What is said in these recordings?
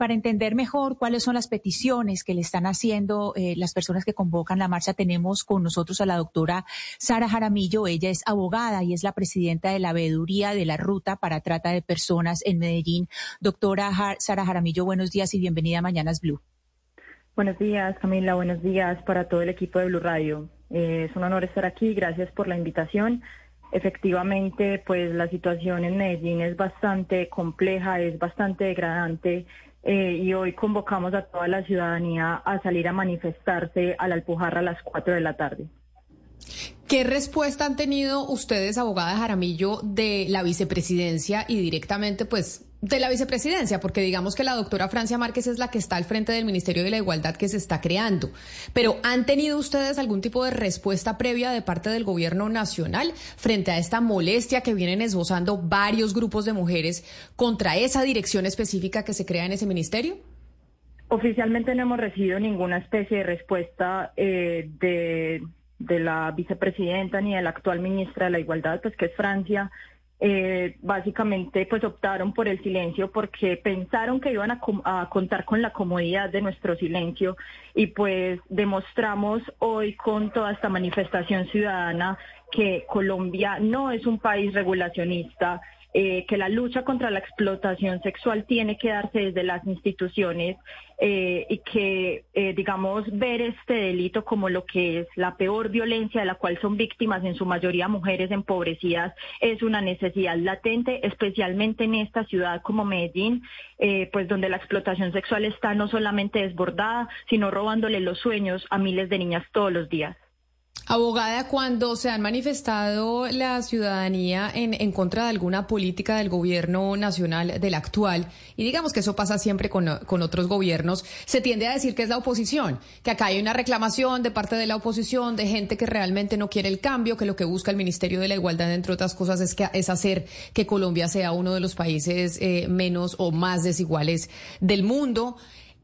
para entender mejor cuáles son las peticiones que le están haciendo eh, las personas que convocan la marcha, tenemos con nosotros a la doctora Sara Jaramillo. Ella es abogada y es la presidenta de la veeduría de la Ruta para Trata de Personas en Medellín. Doctora Sara Jaramillo, buenos días y bienvenida a Mañanas Blue. Buenos días, Camila. Buenos días para todo el equipo de Blue Radio. Eh, es un honor estar aquí. Gracias por la invitación. Efectivamente, pues la situación en Medellín es bastante compleja, es bastante degradante eh, y hoy convocamos a toda la ciudadanía a salir a manifestarse a la Alpujarra a las 4 de la tarde. ¿Qué respuesta han tenido ustedes, abogada Jaramillo, de la vicepresidencia y directamente, pues, de la vicepresidencia, porque digamos que la doctora Francia Márquez es la que está al frente del Ministerio de la Igualdad que se está creando. Pero ¿han tenido ustedes algún tipo de respuesta previa de parte del gobierno nacional frente a esta molestia que vienen esbozando varios grupos de mujeres contra esa dirección específica que se crea en ese ministerio? Oficialmente no hemos recibido ninguna especie de respuesta eh, de, de la vicepresidenta ni de la actual ministra de la Igualdad, pues que es Francia eh, básicamente pues optaron por el silencio porque pensaron que iban a, a, contar con la comodidad de nuestro silencio y pues demostramos hoy con toda esta manifestación ciudadana que Colombia no es un país regulacionista eh, que la lucha contra la explotación sexual tiene que darse desde las instituciones eh, y que, eh, digamos, ver este delito como lo que es la peor violencia de la cual son víctimas en su mayoría mujeres empobrecidas es una necesidad latente, especialmente en esta ciudad como Medellín, pues donde la explotación sexual está no solamente desbordada, sino robándole los sueños a miles de niñas todos los días. Abogada, cuando se han manifestado la ciudadanía en, en, contra de alguna política del gobierno nacional, del actual, y digamos que eso pasa siempre con, con, otros gobiernos, se tiende a decir que es la oposición, que acá hay una reclamación de parte de la oposición, de gente que realmente no quiere el cambio, que lo que busca el Ministerio de la Igualdad, entre otras cosas, es, que, es hacer que Colombia sea uno de los países eh, menos o más desiguales del mundo.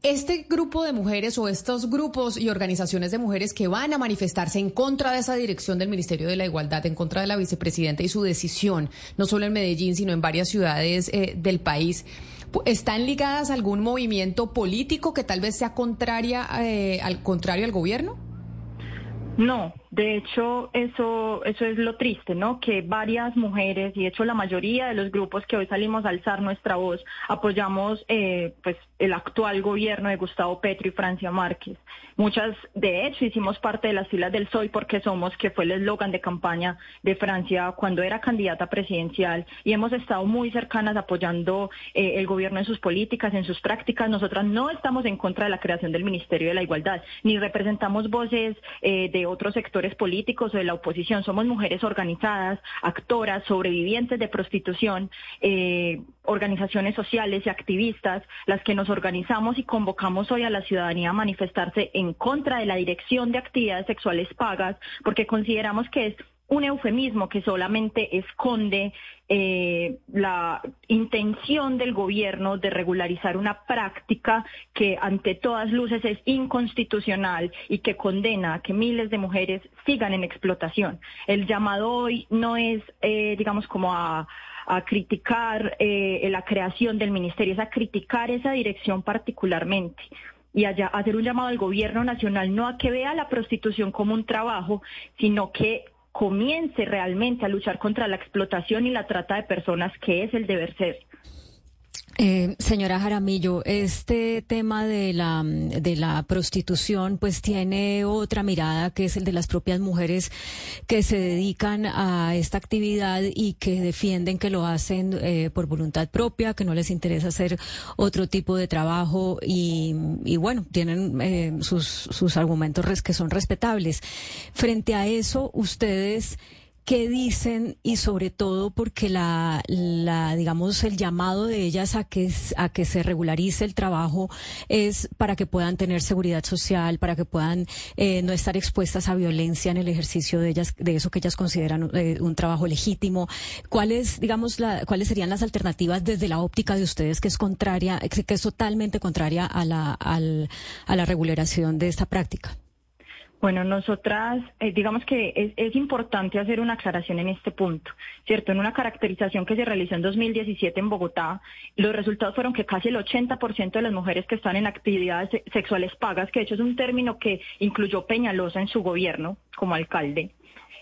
Este grupo de mujeres o estos grupos y organizaciones de mujeres que van a manifestarse en contra de esa dirección del Ministerio de la Igualdad, en contra de la vicepresidenta y su decisión, no solo en Medellín, sino en varias ciudades eh, del país, ¿están ligadas a algún movimiento político que tal vez sea contraria, eh, al contrario al gobierno? No, de hecho, eso, eso es lo triste, ¿no? Que varias mujeres, y de hecho la mayoría de los grupos que hoy salimos a alzar nuestra voz, apoyamos eh, pues el actual gobierno de Gustavo Petro y Francia Márquez. Muchas, de hecho, hicimos parte de las filas del Soy porque somos, que fue el eslogan de campaña de Francia cuando era candidata presidencial, y hemos estado muy cercanas apoyando eh, el gobierno en sus políticas, en sus prácticas. Nosotras no estamos en contra de la creación del Ministerio de la Igualdad, ni representamos voces eh, de otros sectores políticos o de la oposición. Somos mujeres organizadas, actoras, sobrevivientes de prostitución, eh, organizaciones sociales y activistas, las que nos organizamos y convocamos hoy a la ciudadanía a manifestarse en contra de la dirección de actividades sexuales pagas, porque consideramos que es un eufemismo que solamente esconde eh, la intención del gobierno de regularizar una práctica que ante todas luces es inconstitucional y que condena a que miles de mujeres sigan en explotación. El llamado hoy no es, eh, digamos, como a criticar eh, la creación del ministerio, es a criticar esa dirección particularmente y allá hacer un llamado al gobierno nacional no a que vea la prostitución como un trabajo, sino que comience realmente a luchar contra la explotación y la trata de personas, que es el deber ser. Eh, señora Jaramillo, este tema de la, de la prostitución pues tiene otra mirada que es el de las propias mujeres que se dedican a esta actividad y que defienden que lo hacen eh, por voluntad propia, que no les interesa hacer otro tipo de trabajo y, y bueno, tienen eh, sus, sus argumentos que son respetables. Frente a eso, ustedes qué dicen y sobre todo porque la, la, digamos, el llamado de ellas a que, a que se regularice el trabajo es para que puedan tener seguridad social, para que puedan eh, no estar expuestas a violencia en el ejercicio de ellas, de eso que ellas consideran eh, un trabajo legítimo. ¿Cuáles, digamos, la, cuáles serían las alternativas desde la óptica de ustedes que es contraria, que es totalmente contraria a la, al, a la regulación de esta práctica? Bueno, nosotras, eh, digamos que es, importante hacer una aclaración en este punto, ¿cierto? En una caracterización que se realizó en 2017 en Bogotá, los resultados fueron que casi el 80% de las mujeres que están en actividades sexuales pagas, que de hecho es un término que incluyó Peñalosa en su gobierno como alcalde,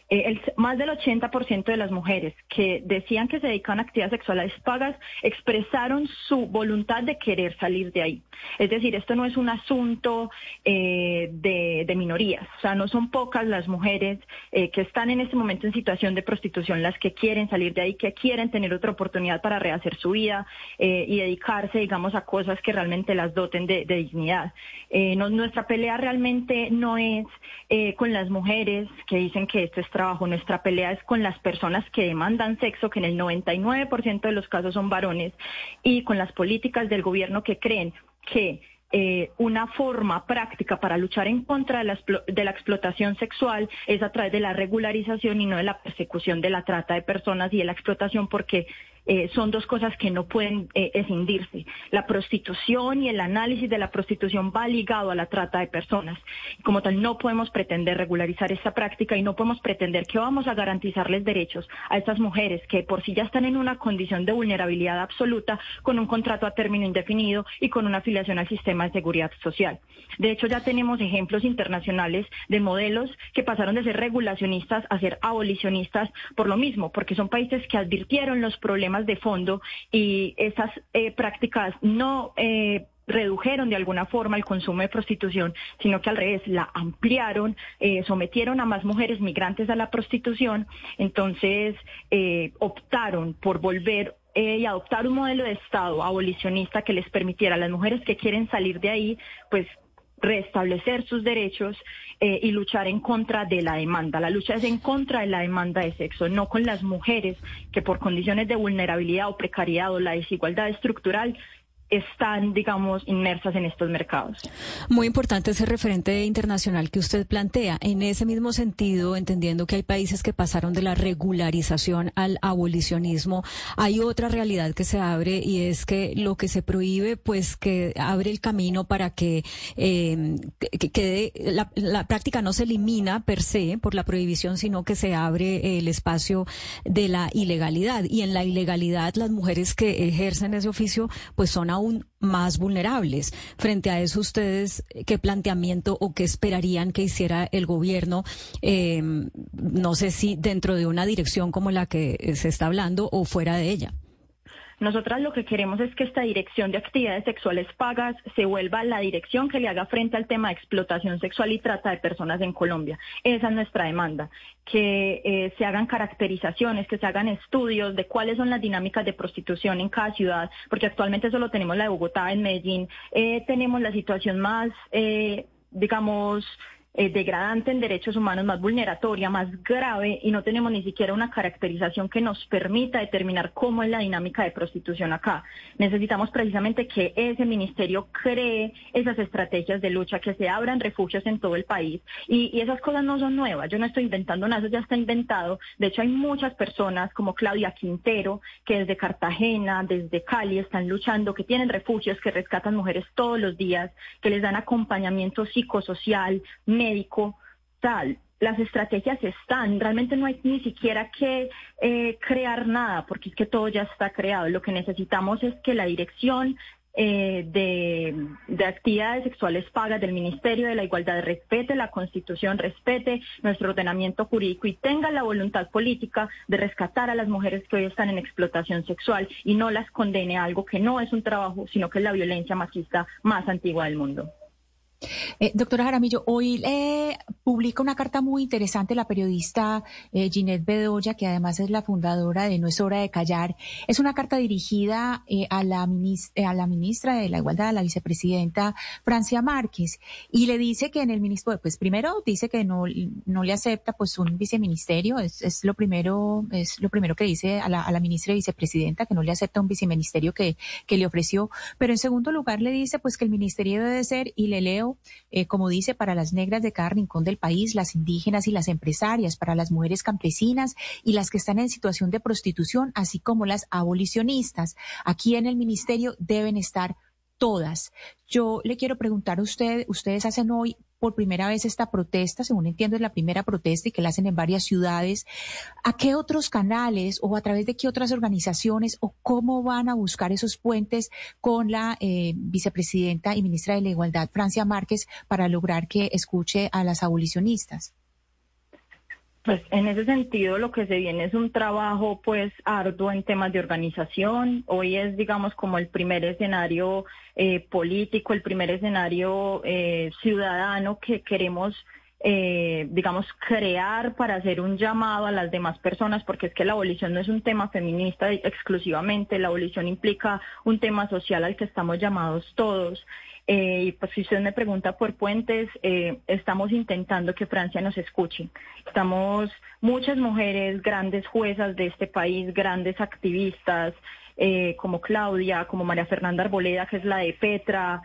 eh, más del 80% de las mujeres que decían que se dedicaban a actividades sexuales pagas expresaron su voluntad de querer salir de ahí. Es decir, esto no es un asunto eh, de, minorías, o sea, no son pocas las mujeres eh, que están en este momento en situación de prostitución las que quieren salir de ahí, que quieren tener otra oportunidad para rehacer su vida y dedicarse, digamos, a cosas que realmente las doten de, dignidad. nuestra pelea realmente no es con las mujeres que dicen que esto es trabajo, nuestra pelea es con las personas que demandan sexo, que en el 99% de los casos son varones, y con las políticas del gobierno que creen que eh, una forma práctica para luchar en contra de la, de la, explotación sexual es a través de la regularización y no de la persecución de la trata de personas y de la explotación, porque eh, son dos cosas que no pueden eh, escindirse. La prostitución y el análisis de la prostitución va ligado a la trata de personas. Como tal, no podemos pretender regularizar esta práctica y no podemos pretender que vamos a garantizarles derechos a estas mujeres que por sí ya están en una condición de vulnerabilidad absoluta con un contrato a término indefinido y con una afiliación al sistema de seguridad social. De hecho, ya tenemos ejemplos internacionales de modelos que pasaron de ser regulacionistas a ser abolicionistas por lo mismo, porque son países que advirtieron los problemas de fondo y esas eh, prácticas no eh, redujeron de alguna forma el consumo de prostitución, sino que al revés la ampliaron, eh, sometieron a más mujeres migrantes a la prostitución, entonces optaron por volver y adoptar un modelo de Estado abolicionista que les permitiera a las mujeres que quieren salir de ahí, pues restablecer sus derechos eh, y luchar en contra de la demanda. La lucha es en contra de la demanda de sexo, no con las mujeres que por condiciones de vulnerabilidad o precariedad o la desigualdad estructural están, digamos, inmersas en estos mercados. Muy importante ese referente internacional que usted plantea. En ese mismo sentido, entendiendo que hay países que pasaron de la regularización al abolicionismo, hay otra realidad que se abre y es que lo que se prohíbe, pues que abre el camino para que, eh, que, la, la práctica no se elimina per se por la prohibición, sino que se abre el espacio de la ilegalidad. Y en la ilegalidad, las mujeres que ejercen ese oficio, pues son aún más vulnerables. Frente a eso, ustedes, ¿qué planteamiento o qué esperarían que hiciera el gobierno? Eh, no sé si dentro de una dirección como la que se está hablando o fuera de ella. Nosotras lo que queremos es que esta dirección de actividades sexuales pagas se vuelva la dirección que le haga frente al tema de explotación sexual y trata de personas en Colombia. Esa es nuestra demanda, que eh, se hagan caracterizaciones, que se hagan estudios de cuáles son las dinámicas de prostitución en cada ciudad, porque actualmente solo tenemos la de Bogotá, en Medellín, eh, tenemos la situación más, eh, digamos, eh, degradante en derechos humanos, más vulneratoria, más grave y no tenemos ni siquiera una caracterización que nos permita determinar cómo es la dinámica de prostitución acá. Necesitamos precisamente que ese ministerio cree esas estrategias de lucha, que se abran refugios en todo el país y, y esas cosas no son nuevas. Yo no estoy inventando nada, eso ya está inventado. De hecho, hay muchas personas como Claudia Quintero que desde Cartagena, desde Cali están luchando, que tienen refugios, que rescatan mujeres todos los días, que les dan acompañamiento psicosocial, médico, tal. Las estrategias están, realmente no hay ni siquiera que eh, crear nada, porque es que todo ya está creado. Lo que necesitamos es que la dirección eh, de, actividades sexuales pagas del Ministerio de la Igualdad respete la Constitución, respete nuestro ordenamiento jurídico y tenga la voluntad política de rescatar a las mujeres que hoy están en explotación sexual y no las condene a algo que no es un trabajo, sino que es la violencia machista más antigua del mundo. Eh, doctora Jaramillo, hoy eh, publica una carta muy interesante la periodista eh, Ginette Bedoya, que además es la fundadora de No es hora de callar. Es una carta dirigida eh, a, la a la ministra de la Igualdad, a la vicepresidenta Francia Márquez, y le dice que en el ministro, pues primero dice que no, no le acepta pues un viceministerio, es, es lo primero, es lo primero que dice a la, a la ministra y vicepresidenta, que no le acepta un viceministerio que, que le ofreció, pero en segundo lugar le dice pues que el ministerio debe ser, y le leo, eh, como dice, para las negras de cada rincón del país, las indígenas y las empresarias, para las mujeres campesinas y las que están en situación de prostitución, así como las abolicionistas. Aquí en el ministerio deben estar todas. Yo le quiero preguntar a usted, ustedes hacen hoy por primera vez esta protesta, según entiendo es la primera protesta y que la hacen en varias ciudades. ¿A qué otros canales o a través de qué otras organizaciones o cómo van a buscar esos puentes con la eh, vicepresidenta y ministra de la Igualdad, Francia Márquez, para lograr que escuche a las abolicionistas? Pues en ese sentido lo que se viene es un trabajo pues arduo en temas de organización. Hoy es digamos como el primer escenario eh, político, el primer escenario eh, ciudadano que queremos eh, digamos, crear para hacer un llamado a las demás personas, porque es que la abolición no es un tema feminista exclusivamente, la abolición implica un tema social al que estamos llamados todos. Eh, y pues si usted me pregunta por puentes, eh, estamos intentando que Francia nos escuche. Estamos muchas mujeres, grandes juezas de este país, grandes activistas, eh, como Claudia, como María Fernanda Arboleda, que es la de Petra.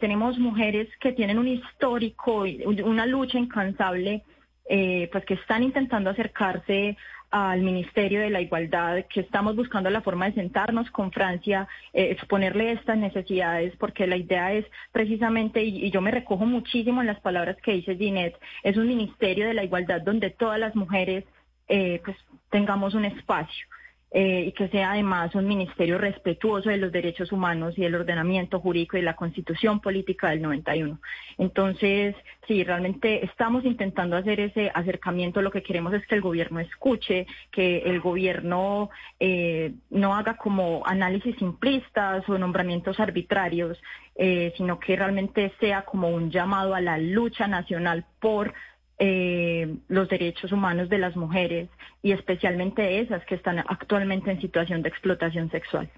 tenemos mujeres que tienen un histórico, una lucha incansable, pues que están intentando acercarse al Ministerio de la Igualdad, que estamos buscando la forma de sentarnos con Francia, eh, exponerle estas necesidades, porque la idea es precisamente, y, yo me recojo muchísimo en las palabras que dice Ginette, es un Ministerio de la Igualdad donde todas las mujeres eh, pues tengamos un espacio. Eh, y que sea además un ministerio respetuoso de los derechos humanos y del ordenamiento jurídico y la constitución política del 91. Entonces, sí, realmente estamos intentando hacer ese acercamiento. Lo que queremos es que el gobierno escuche, que el gobierno eh, no haga como análisis simplistas o nombramientos arbitrarios, eh, sino que realmente sea como un llamado a la lucha nacional por eh, los derechos humanos de las mujeres y especialmente esas que están actualmente en situación de explotación sexual.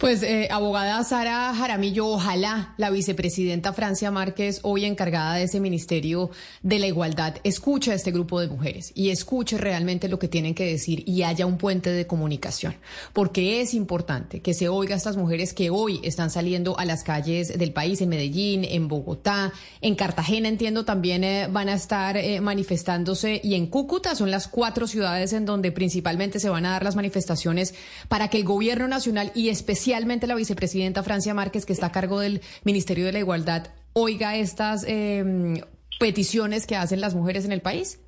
Pues, eh, abogada Sara Jaramillo, ojalá la vicepresidenta Francia Márquez, hoy encargada de ese Ministerio de la Igualdad, escuche a este grupo de mujeres y escuche realmente lo que tienen que decir y haya un puente de comunicación. Porque es importante que se oiga a estas mujeres que hoy están saliendo a las calles del país, en Medellín, en Bogotá, en Cartagena, entiendo, también eh, van a estar eh, manifestándose y en Cúcuta son las cuatro ciudades en donde principalmente se van a dar las manifestaciones para que el gobierno nacional y especialmente la vicepresidenta Francia Márquez, que está a cargo del Ministerio de la Igualdad, oiga estas em, peticiones que hacen las mujeres en el país?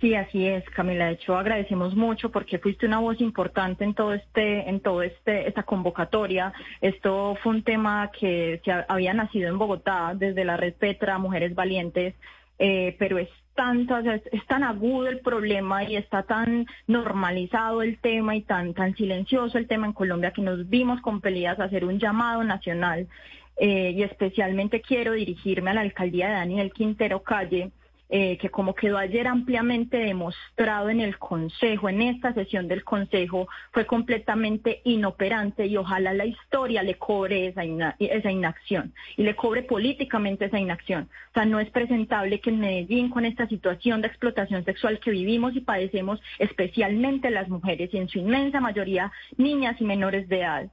Sí, así es, Camila. De hecho, agradecemos mucho porque fuiste una voz importante en todo este, en todo este, esta convocatoria. Esto fue un tema que se había nacido en Bogotá desde la red Petra, Mujeres Valientes, eh, pero es tanto, es, tan agudo el problema y está tan normalizado el tema y tan, tan silencioso el tema en Colombia que nos vimos compelidas a hacer un llamado nacional eh, y especialmente quiero dirigirme a la alcaldía de Daniel Quintero Calle eh, que como quedó ayer ampliamente demostrado en el Consejo, en esta sesión del Consejo, fue completamente inoperante y ojalá la historia le cobre esa, esa inacción y le cobre políticamente esa inacción. O sea, no es presentable que en Medellín, con esta situación de explotación sexual que vivimos y padecemos, especialmente las mujeres y en su inmensa mayoría niñas y menores de edad,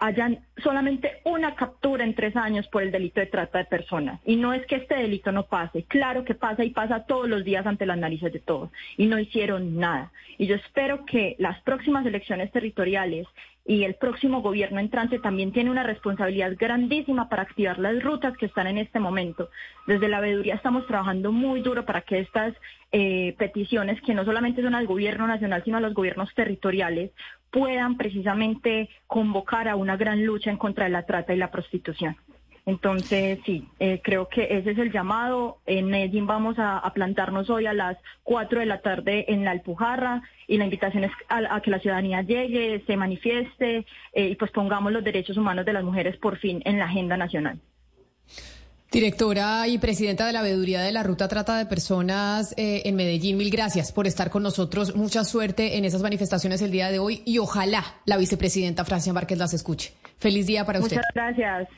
hayan solamente una captura en tres años por el delito de trata de personas. Y no es que este delito no pase, claro que pasa y pasa todos los días ante las narices de todos. Y no hicieron nada. Y yo espero que las próximas elecciones territoriales y el próximo gobierno entrante también tiene una responsabilidad grandísima para activar las rutas que están en este momento. Desde la veeduría estamos trabajando muy duro para que estas eh, peticiones, que no solamente son al gobierno nacional, sino a los gobiernos territoriales, puedan precisamente convocar a una gran lucha en contra de la trata y la prostitución. Entonces, sí, eh, creo que ese es el llamado. En Medellín vamos a, plantarnos hoy a las 4 de la tarde en la Alpujarra y la invitación es a, que la ciudadanía llegue, se manifieste eh, y pues pongamos los derechos humanos de las mujeres por fin en la agenda nacional. Directora y presidenta de la Veeduría de la Ruta Trata de Personas eh, en Medellín, mil gracias por estar con nosotros. Mucha suerte en esas manifestaciones el día de hoy y ojalá la vicepresidenta Francia Márquez las escuche. Feliz día para usted. Muchas gracias.